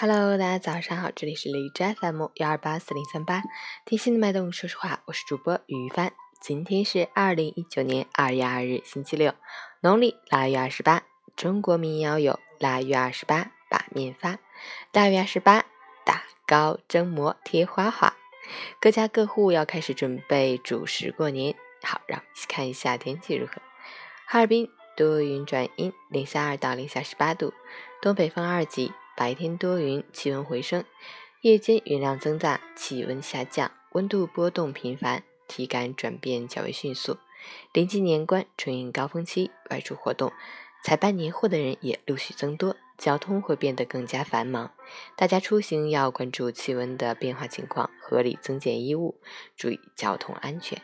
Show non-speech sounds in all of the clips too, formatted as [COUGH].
Hello，大家早上好，这里是荔枝 FM 幺二八四零三八，听心的脉动，说实话，我是主播于帆。今天是二零一九年二月二日，星期六，农历腊月二十八。中国民谣有腊月二十八把面发，腊月二十八打糕蒸馍贴花花，各家各户要开始准备主食过年。好，让我们一起看一下天气如何。哈尔滨多云转阴，零下二到零下十八度，东北风二级。白天多云，气温回升；夜间云量增大，气温下降，温度波动频繁，体感转变较为迅速。临近年关，春运高峰期，外出活动、采办年货的人也陆续增多，交通会变得更加繁忙。大家出行要关注气温的变化情况，合理增减衣物，注意交通安全。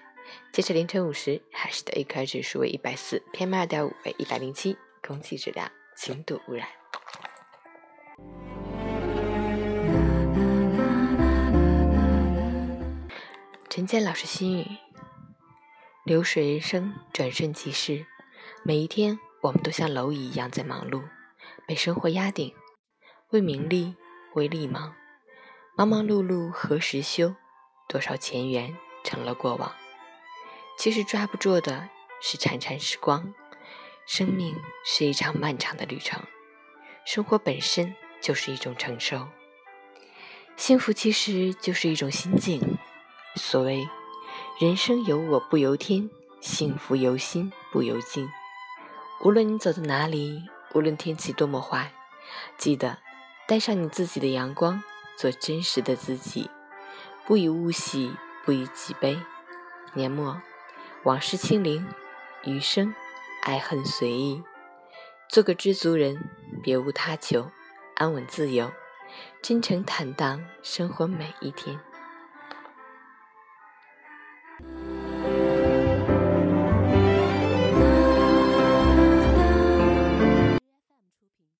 截至凌晨五时，海市的 AQI 指数为一百四，PM 二点五为一百零七，空气质量轻度污染。陈建老师心语：流水人生，转瞬即逝。每一天，我们都像蝼蚁一样在忙碌，被生活压顶，为名利，为利忙，忙忙碌碌何时休？多少前缘成了过往。其实抓不住的是潺潺时光。生命是一场漫长的旅程，生活本身就是一种承受。幸福其实就是一种心境。所谓“人生由我不由天，幸福由心不由境”。无论你走到哪里，无论天气多么坏，记得带上你自己的阳光，做真实的自己，不以物喜，不以己悲。年末，往事清零，余生爱恨随意。做个知足人，别无他求，安稳自由，真诚坦荡，生活每一天。Bye. [LAUGHS]